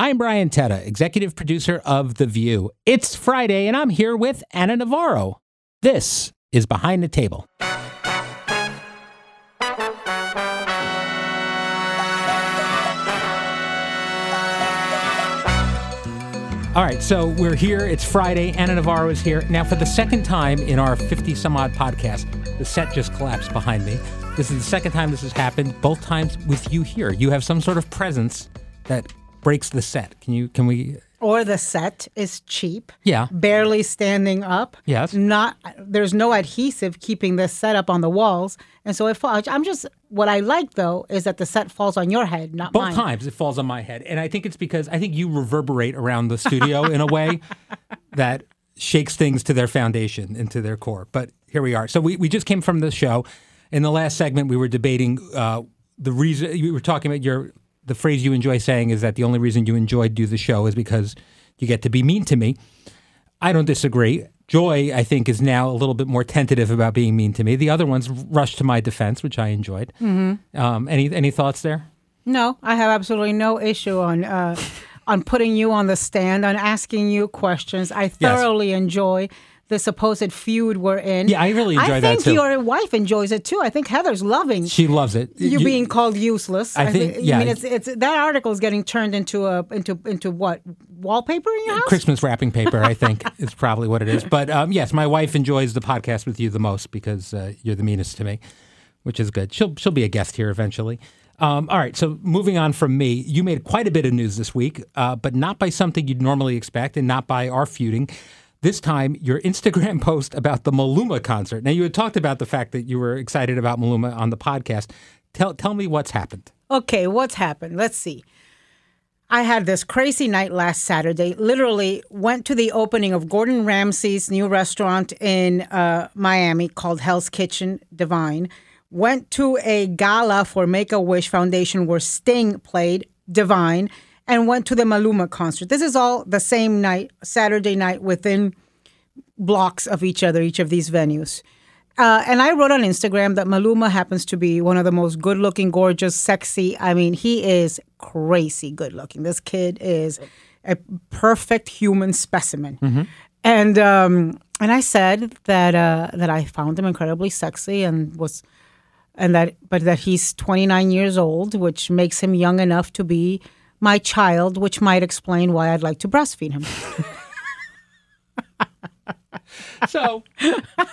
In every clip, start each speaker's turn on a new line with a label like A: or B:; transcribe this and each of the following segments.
A: I'm Brian Teta, executive producer of The View. It's Friday, and I'm here with Ana Navarro. This is Behind the Table. All right, so we're here. It's Friday. Ana Navarro is here. Now, for the second time in our 50 some odd podcast, the set just collapsed behind me. This is the second time this has happened, both times with you here. You have some sort of presence that breaks the set. Can you, can we?
B: Or the set is cheap.
A: Yeah.
B: Barely standing up.
A: Yes.
B: Not there's no adhesive keeping this set up on the walls, and so it falls. I'm just what I like though is that the set falls on your head, not
A: Both
B: mine.
A: times it falls on my head. And I think it's because I think you reverberate around the studio in a way that shakes things to their foundation and to their core. But here we are. So we, we just came from the show. In the last segment, we were debating uh, the reason you were talking about your the phrase you enjoy saying is that the only reason you enjoy do the show is because you get to be mean to me. I don't disagree. Joy, I think, is now a little bit more tentative about being mean to me. The other ones rushed to my defense, which I enjoyed. Mm-hmm. Um, any any thoughts there?
B: No, I have absolutely no issue on uh, on putting you on the stand, on asking you questions. I thoroughly enjoy the supposed feud we're in.
A: Yeah, I really enjoy that.
B: I
A: think
B: your wife enjoys it too. I think Heather's loving
A: She loves it.
B: you,
A: You-
B: being called useless.
A: I think-
B: I
A: yeah.
B: mean, it's it's that article is getting turned into a into into what wallpaper in your house.
A: Christmas wrapping paper, I think, is probably what it is. But um, yes, my wife enjoys the podcast with you the most because uh, you're the meanest to me, which is good. She'll she'll be a guest here eventually. Um, all right, so moving on from me, you made quite a bit of news this week, uh, but not by something you'd normally expect, and not by our feuding. This time, your Instagram post about the Maluma concert. Now, you had talked about the fact that you were excited about Maluma on the podcast. Tell tell me what's happened.
B: Okay, what's happened? Let's see. I had this crazy night last Saturday. Literally went to the opening of Gordon Ramsay's new restaurant in uh, Miami called Hell's Kitchen Divine. Went to a gala for Make a Wish Foundation where Sting played Divine, and went to the Maluma concert. This is all the same night, Saturday night, within blocks of each other, each of these venues. Uh, and I wrote on Instagram that Maluma happens to be one of the most good looking, gorgeous, sexy. I mean, he is crazy good looking. This kid is a perfect human specimen. And um, and I said that uh, that I found him incredibly sexy and was and that but that he's 29 years old, which makes him young enough to be my child, which might explain why I'd like to breastfeed him.
A: So,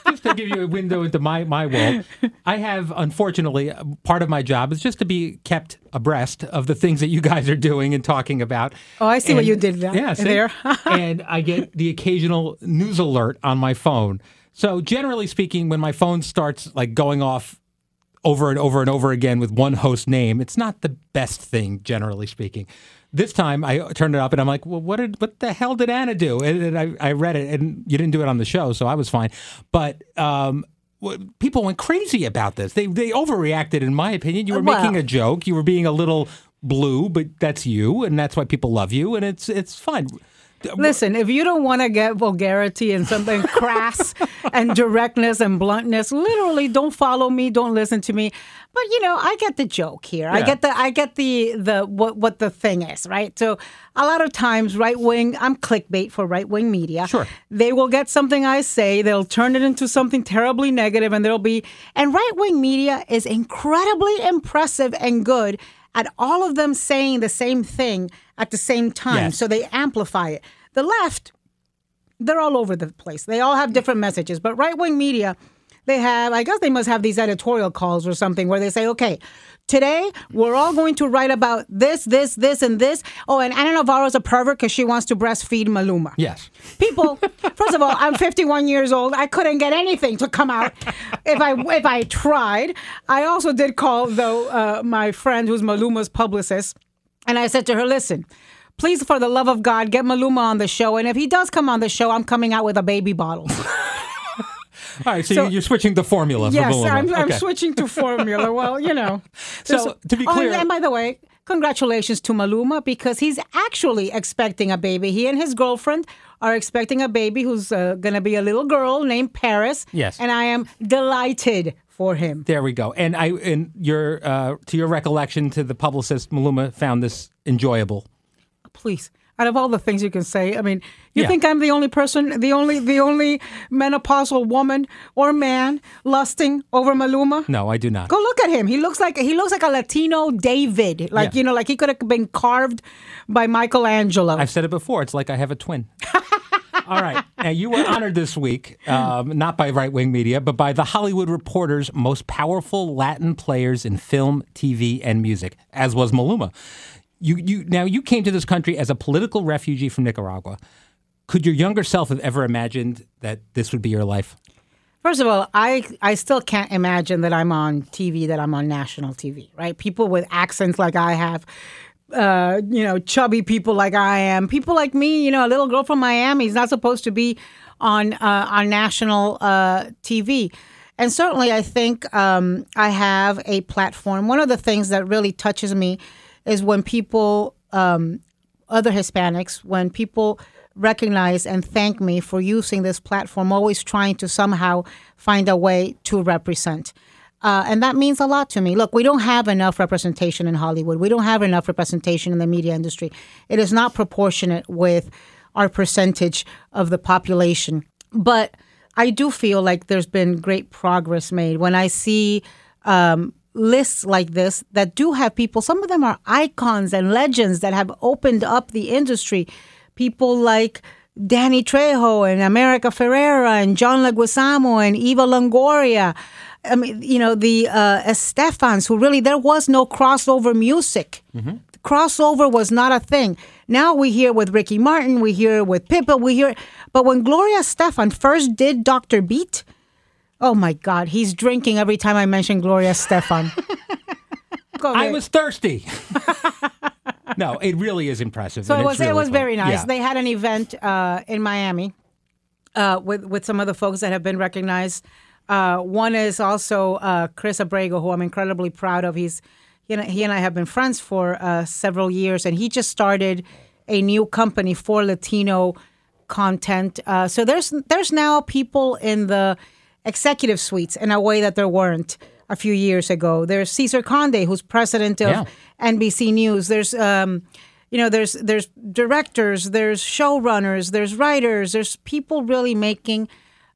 A: just to give you a window into my, my world, I have, unfortunately, part of my job is just to be kept abreast of the things that you guys are doing and talking about.
B: Oh, I see what you did there-
A: Yeah, see?
B: there.
A: and I get the occasional news alert on my phone. So, generally speaking, when my phone starts like going off over and over and over again with one host name, it's not the best thing, generally speaking. This time I turned it up and I'm like, well, what did what the hell did Ana do? And, and I, I read it and you didn't do it on the show, so I was fine. But um, people went crazy about this. They they overreacted, in my opinion. You were
B: Well-
A: making a joke. You were being a little blue, but that's you, and that's why people love you, and it's it's fine.
B: Listen, if you don't want to get vulgarity and something crass and directness and bluntness, literally don't follow me, don't listen to me. But you know, I get the joke here. I get the I get the the what what the thing is, right? So a lot of times right wing I'm clickbait for right wing media.
A: Sure.
B: They will get something I say, they'll turn it into something terribly negative and there'll be and right wing media is incredibly impressive and good at all of them saying the same thing at the same time.
A: Yes.
B: So they amplify it. The left, they're all over the place. They all have different messages. But right wing media, they have, I guess they must have these editorial calls or something where they say, okay, today we're all going to write about this, this, this, and this. Oh, and Ana Navarro's a pervert because she wants to breastfeed Maluma.
A: Yes.
B: People, first of all, I'm 51 years old. I couldn't get anything to come out if I if I tried. I also did call though uh, my friend who's Maluma's publicist, and I said to her, "Listen, please, for the love of God, get Maluma on the show. And if he does come on the show, I'm coming out with a baby bottle.
A: All right, so,
B: So-
A: you- you're switching the formula.
B: yes, I'm, I'm switching to formula. Well, you know.
A: So, to be
B: Oh,
A: clear-
B: and, and by the way, congratulations to Maluma because he's actually expecting a baby. He and his girlfriend are expecting a baby who's uh, going to be a little girl named Paris.
A: Yes.
B: And I am delighted for him.
A: There we go. And I, and your, uh, to your recollection, to the publicist, Maluma found this enjoyable.
B: Please. Out of all the things you can say, I mean, you
A: Yeah.
B: think I'm the only person, the only, the only menopausal woman or man lusting over Maluma?
A: No, I do not.
B: Go look at him. He looks like he looks like a Latino David. Like
A: Yeah.
B: you know, like he could have been carved by Michelangelo.
A: I've said it before. It's like I have a twin. All right. Now, you were honored this week, um, not by right wing media, but by the Hollywood Reporter's most powerful Latin players in film, TV, and music, as was Maluma. You, you, now, you came to this country as a political refugee from Nicaragua. Could your younger self have ever imagined that this would be your life?
B: First of all, I I still can't imagine that I'm on TV, that I'm on national TV, right? People with accents like I have, uh, you know, chubby people like I am, people like me, you know, a little girl from Miami is not supposed to be on uh, on national uh, TV. And certainly, I think um, I have a platform. One of the things that really touches me is when people um, other Hispanics, when people recognize and thank me for using this platform, always trying to somehow find a way to represent. Uh, and that means a lot to me. Look, we don't have enough representation in Hollywood. We don't have enough representation in the media industry. It is not proportionate with our percentage of the population. But I do feel like there's been great progress made when I see um, lists like this that do have people. Some of them are icons and legends that have opened up the industry. People like Danny Trejo and America Ferrera and John Leguizamo and Eva Longoria. I mean, you know, the uh, Estefans, who really, there was no crossover music. Crossover was not a thing. Now we hear with Ricky Martin, we hear with Pippa, we hear. But when Gloria Estefan first did Dr. Beat, oh my God, he's drinking every time I mention Gloria Estefan. Go
A: I was thirsty. no, it really is impressive.
B: So it was it was
A: fun.
B: very nice.
A: Yeah.
B: They had an event uh, in Miami uh, with with some of the folks that have been recognized. Uh, one is also uh, Cris Abrego, who I'm incredibly proud of. He's he and, he and I have been friends for uh, several years, and he just started a new company for Latino content. Uh, so there's there's now people in the executive suites in a way that there weren't a few years ago. There's Cesar Conde, who's president of
A: Yeah.
B: NBC News. There's um, you know, there's there's directors, there's showrunners, there's writers, there's people really making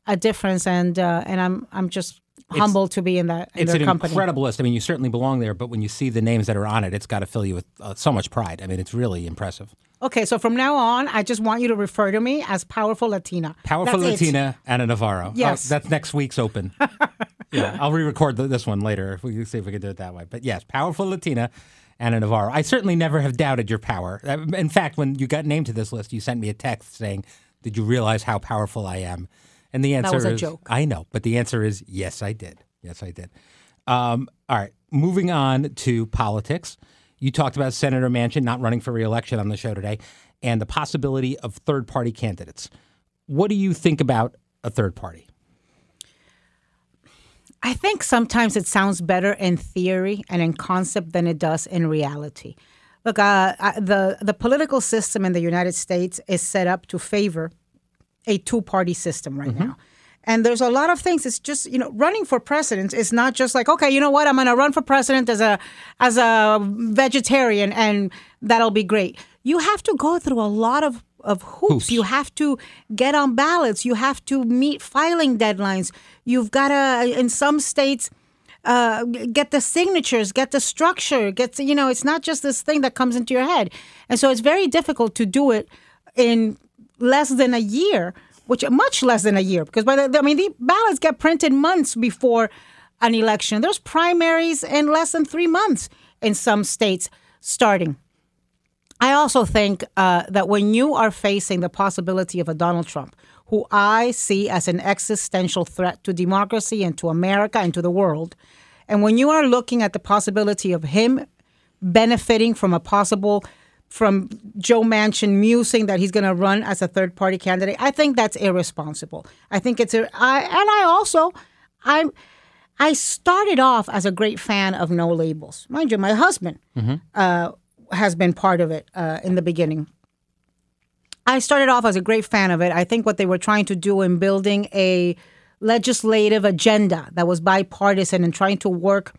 B: a difference, and uh, and I'm I'm just humbled to be in that in
A: It's
B: their
A: an
B: company.
A: incredible list. I mean, you certainly belong there, but when you see the names that are on it, it's got to fill you with uh, so much pride. I mean, it's really impressive.
B: Okay, so from now on, I just want you to refer to me as Powerful Latina.
A: Powerful
B: That's it.
A: Latina, Ana Navarro.
B: Yes.
A: Oh, that's next week's open. yeah, I'll re-record th- this one later if we can see if we can do it that way. But yes, Powerful Latina, Ana Navarro. I certainly never have doubted your power. Uh, In fact, when you got named to this list, you sent me a text saying, "Did you realize how powerful I am?" And the answer
B: was a
A: is,
B: joke.
A: I know, but the answer is yes, I did. Yes, I did. Um, all right, moving on to politics. You talked about Senator Manchin not running for reelection on the show today, and the possibility of third-party candidates. What do you think about a third party?
B: I think sometimes it sounds better in theory and in concept than it does in reality. Look, uh, uh, the the political system in the United States is set up to favor a two party system right now. And there's a lot of things. It's just you know, running for president is not just like okay, you know what, I'm going to run for president as a as a vegetarian, and that'll be great. You have to go through a lot of of hoops.
A: Hoops.
B: You have to get on ballots. You have to meet filing deadlines. You've got to, in some states, uh, get the signatures, get the structure, get the, you know, it's not just this thing that comes into your head, and so it's very difficult to do it in less than a year, which much less than a year, because by the I mean the ballots get printed months before an election. There's primaries in less than three months in some states starting. I also think uh, that when you are facing the possibility of a Donald Trump, who I see as an existential threat to democracy and to America and to the world, and when you are looking at the possibility of him benefiting from a possible from Joe Manchin musing that he's going to run as a third party candidate. I think that's irresponsible. I think it's a, I, and I also I I started off as a great fan of no labels. Mind you, my husband uh, has been part of it uh, in the beginning. I started off as a great fan of it. I think what they were trying to do in building a legislative agenda that was bipartisan and trying to work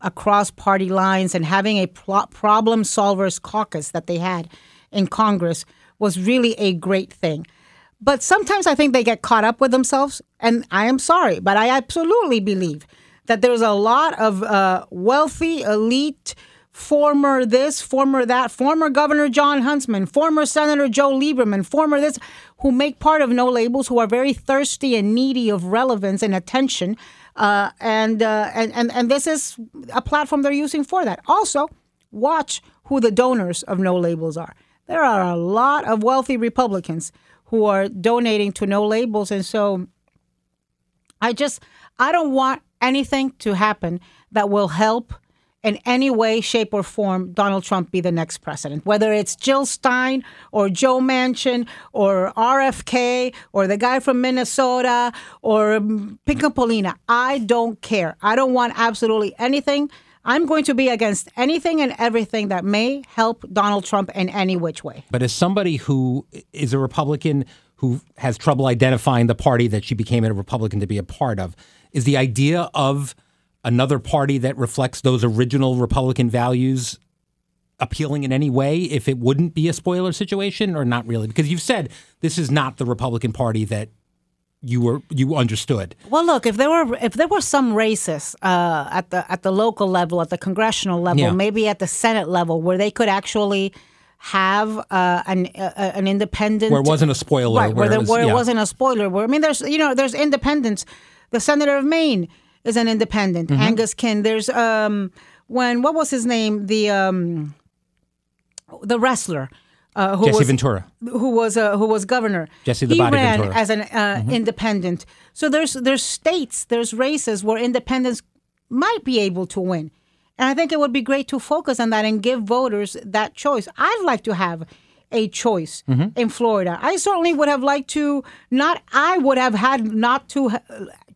B: across party lines and having a problem solvers caucus that they had in Congress was really a great thing. But sometimes I think they get caught up with themselves, and I am sorry, but I absolutely believe that there's a lot of uh, wealthy, elite, former this, former that, former Governor Jon Huntsman, former Senator Joe Lieberman, former this, who make part of No Labels, who are very thirsty and needy of relevance and attention. Uh, and, uh, and and and this is a platform they're using for that. Also, watch who the donors of No Labels are. There are a lot of wealthy Republicans who are donating to No Labels, and so I just I don't want anything to happen that will help in any way, shape, or form Donald Trump be the next president. Whether it's Jill Stein or Joe Manchin or RFK or the guy from Minnesota or um, Pinka Polina, I don't care. I don't want absolutely anything. I'm going to be against anything and everything that may help Donald Trump in any which way.
A: But as somebody who is a Republican who has trouble identifying the party that she became a Republican to be a part of, is the idea of another party that reflects those original Republican values appealing in any way if it wouldn't be a spoiler situation or not really? Because you've said this is not the Republican Party that you were you understood.
B: Well, look, if there were if there were some races uh, at the at the local level, at the congressional level,
A: Yeah.
B: maybe at the Senate level, where they could actually have uh, an uh, an independent
A: Where it wasn't a spoiler,
B: right? Where,
A: where it was-
B: where
A: yeah.
B: it wasn't a spoiler. Where I mean, there's you know there's independents. The senator of Maine is an independent.
A: Mm-hmm.
B: Angus King. There's um when what was his name the um the wrestler. Uh, who
A: Jesse
B: was,
A: Ventura.
B: who was uh, who was governor.
A: Jesse the
B: he
A: Body
B: ran
A: Ventura. Mm-hmm.
B: as an uh, independent. So there's there's states, there's races where independents might be able to win, and I think it would be great to focus on that and give voters that choice. I'd like to have a choice
A: Mm-hmm.
B: in Florida. I certainly would have liked to not. I would have had not to uh,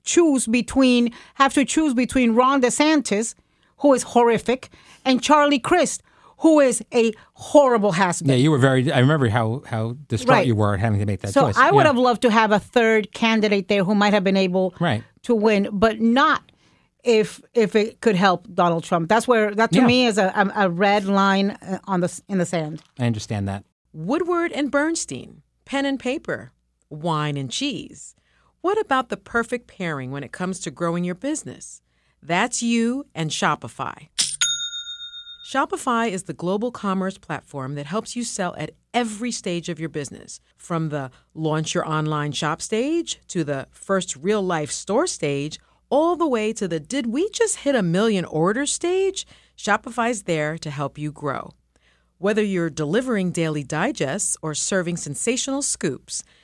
B: choose between have to choose between Ron DeSantis, who is horrific, and Charlie Crist, who is a horrible has-been.
A: Yeah, you were very. I remember how how distraught
B: Right.
A: you were at having to make that
B: So
A: choice.
B: I would
A: Yeah.
B: have loved to have a third candidate there who might have been able
A: Right.
B: to win, but not if if it could help Donald Trump. That's where that to
A: Yeah.
B: me is a, a, a red line uh, on the in the sand.
A: I understand that.
C: Woodward and Bernstein, pen and paper, wine and cheese. What about the perfect pairing when it comes to growing your business? That's you and Shopify. Shopify is the global commerce platform that helps you sell at every stage of your business, from the launch your online shop stage to the first real life store stage, all the way to the did we just hit a million orders stage? Shopify's there to help you grow. Whether you're delivering daily digests or serving sensational scoops,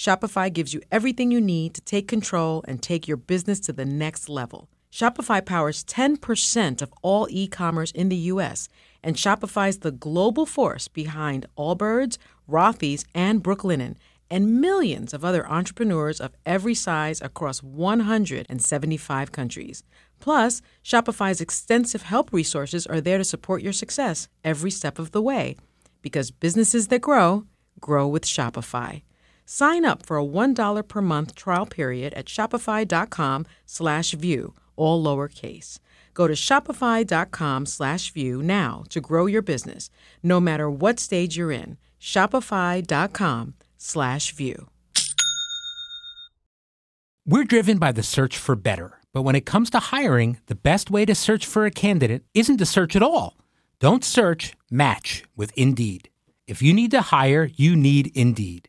C: Shopify gives you everything you need to take control and take your business to the next level. Shopify powers 10% of all e commerce in the US, and Shopify's the global force behind Allbirds, Rothy's, and Brooklinen, and millions of other entrepreneurs of every size across 175 countries. Plus, Shopify's extensive help resources are there to support your success every step of the way. Because businesses that grow, grow with Shopify. Sign up for a $1 per month trial period at shopify.com slash view, all lowercase. Go to shopify.com slash view now to grow your business, no matter what stage you're in. Shopify.com slash view.
A: We're driven by the search for better. But when it comes to hiring, the best way to search for a candidate isn't to search at all. Don't search, match with Indeed. If you need to hire, you need Indeed.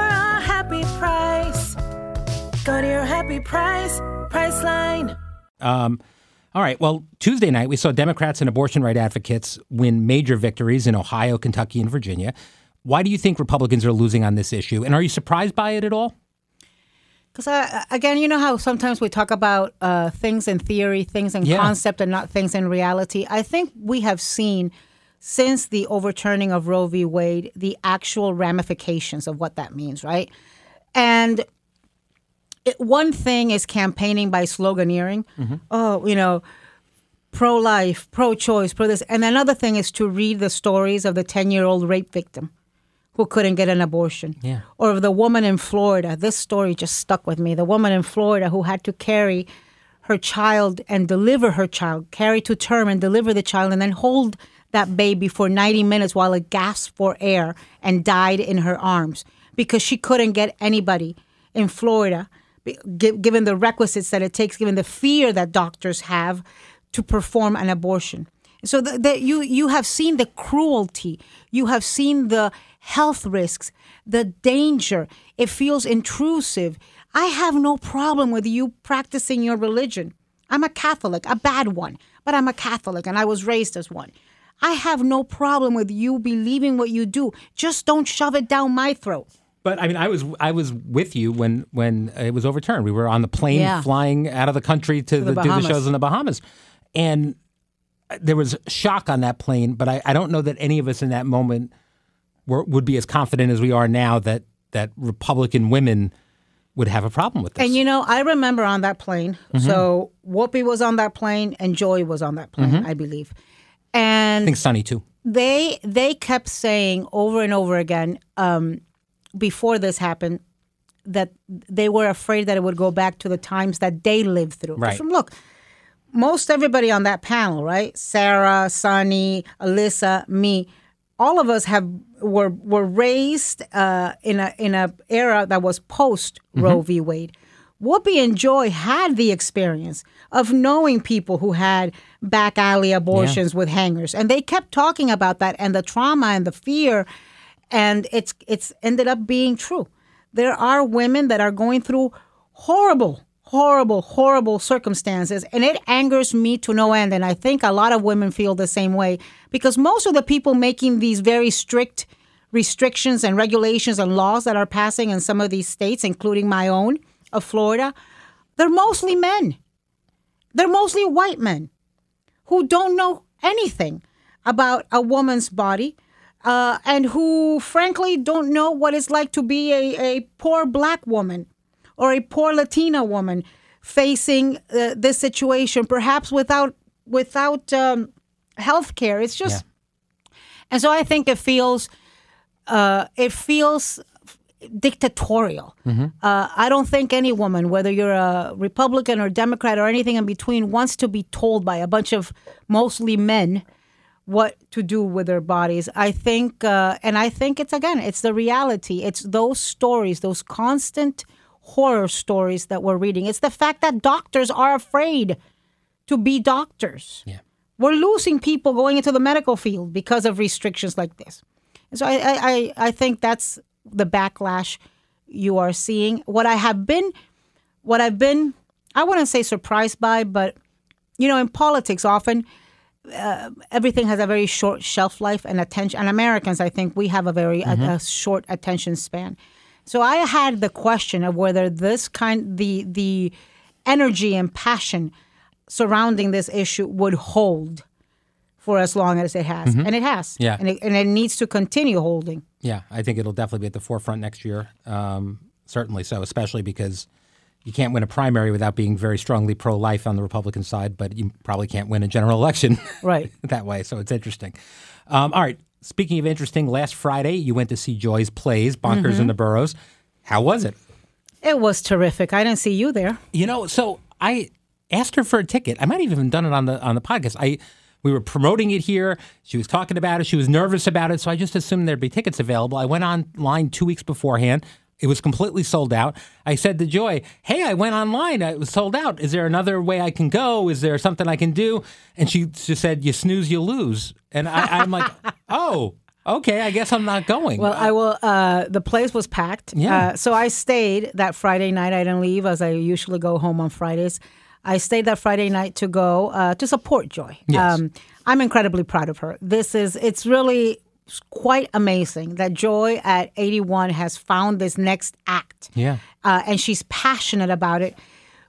D: happy price. Go to your happy price, Priceline.
A: Um, all right. Well, Tuesday night, we saw Democrats and abortion right advocates win major victories in Ohio, Kentucky, and Virginia. Why do you think Republicans are losing on this issue? And are you surprised by it at all?
B: Because uh, again, you know how sometimes we talk about uh, things in theory, things in
A: Yeah.
B: concept, and not things in reality. I think we have seen since the overturning of Roe v. Wade the actual ramifications of what that means, right? And it, one thing is campaigning by sloganeering. Mm-hmm. Oh, you know, pro life, pro choice, pro this. And another thing is to read the stories of the 10 year old rape victim who couldn't get an abortion.
A: Yeah.
B: Or of the woman in Florida. This story just stuck with me. The woman in Florida who had to carry her child and deliver her child, carry to term and deliver the child, and then hold that baby for 90 minutes while it gasped for air and died in her arms because she couldn't get anybody in Florida, given the requisites that it takes, given the fear that doctors have to perform an abortion. So the, you you have seen the cruelty, you have seen the health risks, the danger. It feels intrusive. I have no problem with you practicing your religion. I'm a Catholic, a bad one, but I'm a Catholic and I was raised as one. I have no problem with you believing what you do. Just don't shove it down my throat.
A: But I mean, I was I was with you when when it was overturned. We were on the plane
B: Yeah.
A: flying out of the country to,
B: the
A: the, do the shows in the Bahamas, and there was shock on that plane. But I, I don't know that any of us in that moment were, would be as confident as we are now that that Republican women would have a problem with this.
B: And you know, I remember on that plane.
A: Mm-hmm.
B: So Whoopi was on that plane and Joy was on that plane, I believe. And
A: I think Sunny too.
B: they they kept saying over and over again um, before this happened that they were afraid that it would go back to the times that they lived through.
A: Right.
B: From look, most everybody on that panel, right? Sarah, Sunny, Alyssa, me, all of us have were were raised uh, in a in a era that was post Roe v. Wade. Whoopi and Joy had the experience of knowing people who had back alley abortions with hangers, and they kept talking about that and the trauma and the fear, and it's it's ended up being true. There are women that are going through horrible, horrible, horrible circumstances, and it angers me to no end. And I think a lot of women feel the same way because most of the people making these very strict restrictions and regulations and laws that are passing in some of these states, including my own of Florida, they're mostly men. They're mostly white men who don't know anything about a woman's body uh, and who, frankly, don't know what it's like to be a, a poor black woman or a poor Latina woman facing uh, this situation, perhaps without without um, health care. It's just, and so I think it feels uh, it feels dictatorial. Uh, I don't think any woman, whether you're a Republican or Democrat or anything in between, wants to be told by a bunch of mostly men what to do with their bodies. I think, uh, and I think it's again, it's the reality. It's those stories, those constant horror stories that we're reading. It's the fact that doctors are afraid to be doctors.
A: Yeah.
B: We're losing people going into the medical field because of restrictions like this. And so I, I, I, I think that's the backlash you are seeing. What I have been, what I've been, I wouldn't say surprised by, but you know, in politics, often uh, everything has a very short shelf life and attention. And Americans, I think, we have a very a, a short attention span. So I had the question of whether this kind, the the energy and passion surrounding this issue would hold for as long as it has, and it has.
A: Yeah.
B: and it, and it needs to continue holding.
A: Yeah, I think it'll definitely be at the forefront next year. Um, certainly so, especially because you can't win a primary without being very strongly pro-life on the Republican side, but you probably can't win a general election
B: Right.
A: that way. So it's interesting. Um, all right. Speaking of interesting, last Friday you went to see Joy's plays, Bonkers in the Boroughs. How was it?
B: It was terrific. I didn't see you there.
A: You know, so I asked her for a ticket. I might have even done it on the on the podcast. I we were promoting it here. She was talking about it. She was nervous about it, so I just assumed there'd be tickets available. I went online two weeks beforehand. It was completely sold out. I said to Joy, "Hey, I went online. It was sold out. Is there another way I can go? Is there something I can do?" And she just said, "You snooze, you lose." And I, I'm like, "Oh, okay. I guess I'm not going."
B: Well, I will. Uh, the place was packed.
A: Yeah.
B: Uh, so I stayed that Friday night. I didn't leave as I usually go home on Fridays. I stayed that Friday night to go uh, to support Joy.
A: Yes.
B: I'm incredibly proud of her. This is. It's really quite amazing that Joy at 81 has found this next act.
A: Yeah.
B: Uh, and she's passionate about it.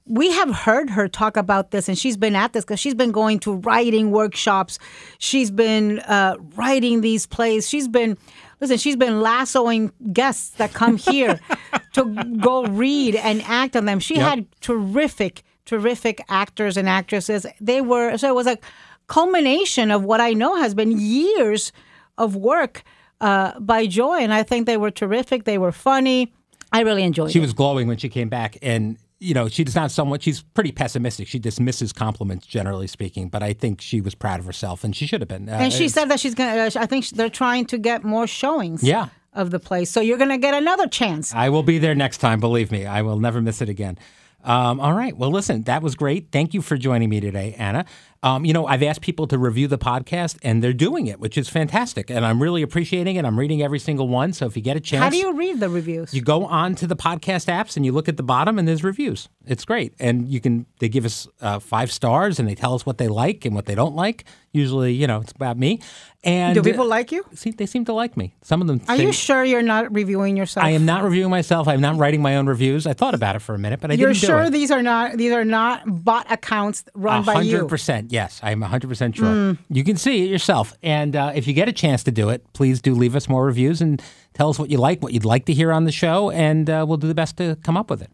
B: We have heard her talk about this, and she's been at this because she's been going to writing workshops. She's been uh, writing these plays. She's been, listen, she's been lassoing guests that come here to go read and act on them. She
A: Yep.
B: had terrific, terrific actors and actresses. They were, so it was a culmination of what I know has been years of work uh, by Joy, and I think they were terrific. They were funny. I really enjoyed it.
A: She
B: it.
A: was glowing when she came back, and you know she's not someone. She's pretty pessimistic. She dismisses compliments, generally speaking. But I think she was proud of herself, and she should have been. Uh,
B: and she said that she's gonna. Uh, I think they're trying to get more showings.
A: Yeah.
B: Of the place, so you're gonna get another chance.
A: I will be there next time. Believe me, I will never miss it again. Um, all right. Well, listen, that was great. Thank you for joining me today, Ana. Um, you know, I've asked people to review the podcast, and they're doing it, which is fantastic, and I'm really appreciating it. I'm reading every single one. So if you get a chance,
B: How do you read the reviews?
A: You go on to the podcast apps and you look at the bottom and there's reviews. It's great. And you can, they give us uh, five stars and they tell us what they like and what they don't like. Usually, you know, it's about me. And
B: Do people like you?
A: see, they seem to like me. Some of them.
B: Are you sure you're not reviewing yourself?
A: I am not reviewing myself. I'm not writing my own reviews. I thought about it for a minute, but I
B: You're
A: didn't
B: sure
A: do it.
B: these are not these are not bot accounts run by you?
A: Hundred percent. Yes, I'm hundred percent sure. You can see it yourself, and uh, if you get a chance to do it, please do leave us more reviews and tell us what you like, what you'd like to hear on the show, and uh, we'll do the best to come up with it.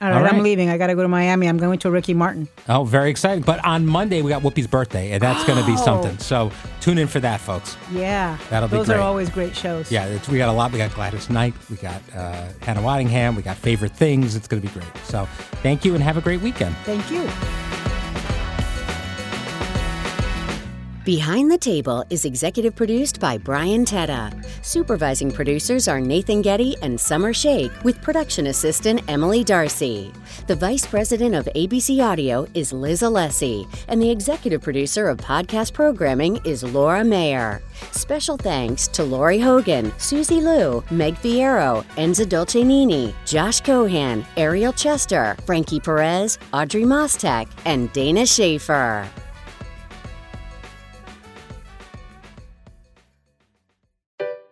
B: All right,
A: All right.
B: I'm leaving. I got to go to Miami. I'm going to Ricky Martin.
A: Oh, very exciting! But on Monday we got Whoopi's birthday, and that's going to be something. So tune in for that, folks.
B: Yeah,
A: That'll be
B: those are always great shows.
A: Yeah, it's, we got a lot. We got Gladys Knight, we got uh, Hannah Waddingham, we got favorite things. It's going to be great. So thank you, and have a great weekend.
B: Thank you.
E: Behind the Table is executive produced by Brian Teta. Supervising producers are Nathan Getty and Summer Shake, with production assistant Emily Darcy. The vice president of ABC Audio is Liz Alessi, and the executive producer of podcast programming is Laura Mayer. Special thanks to Lori Hogan, Susie Liu, Meg Fierro, Enza Dolcenini, Josh Cohan, Ariel Chester, Frankie Perez, Audrey Mostek, and Dana Schaefer.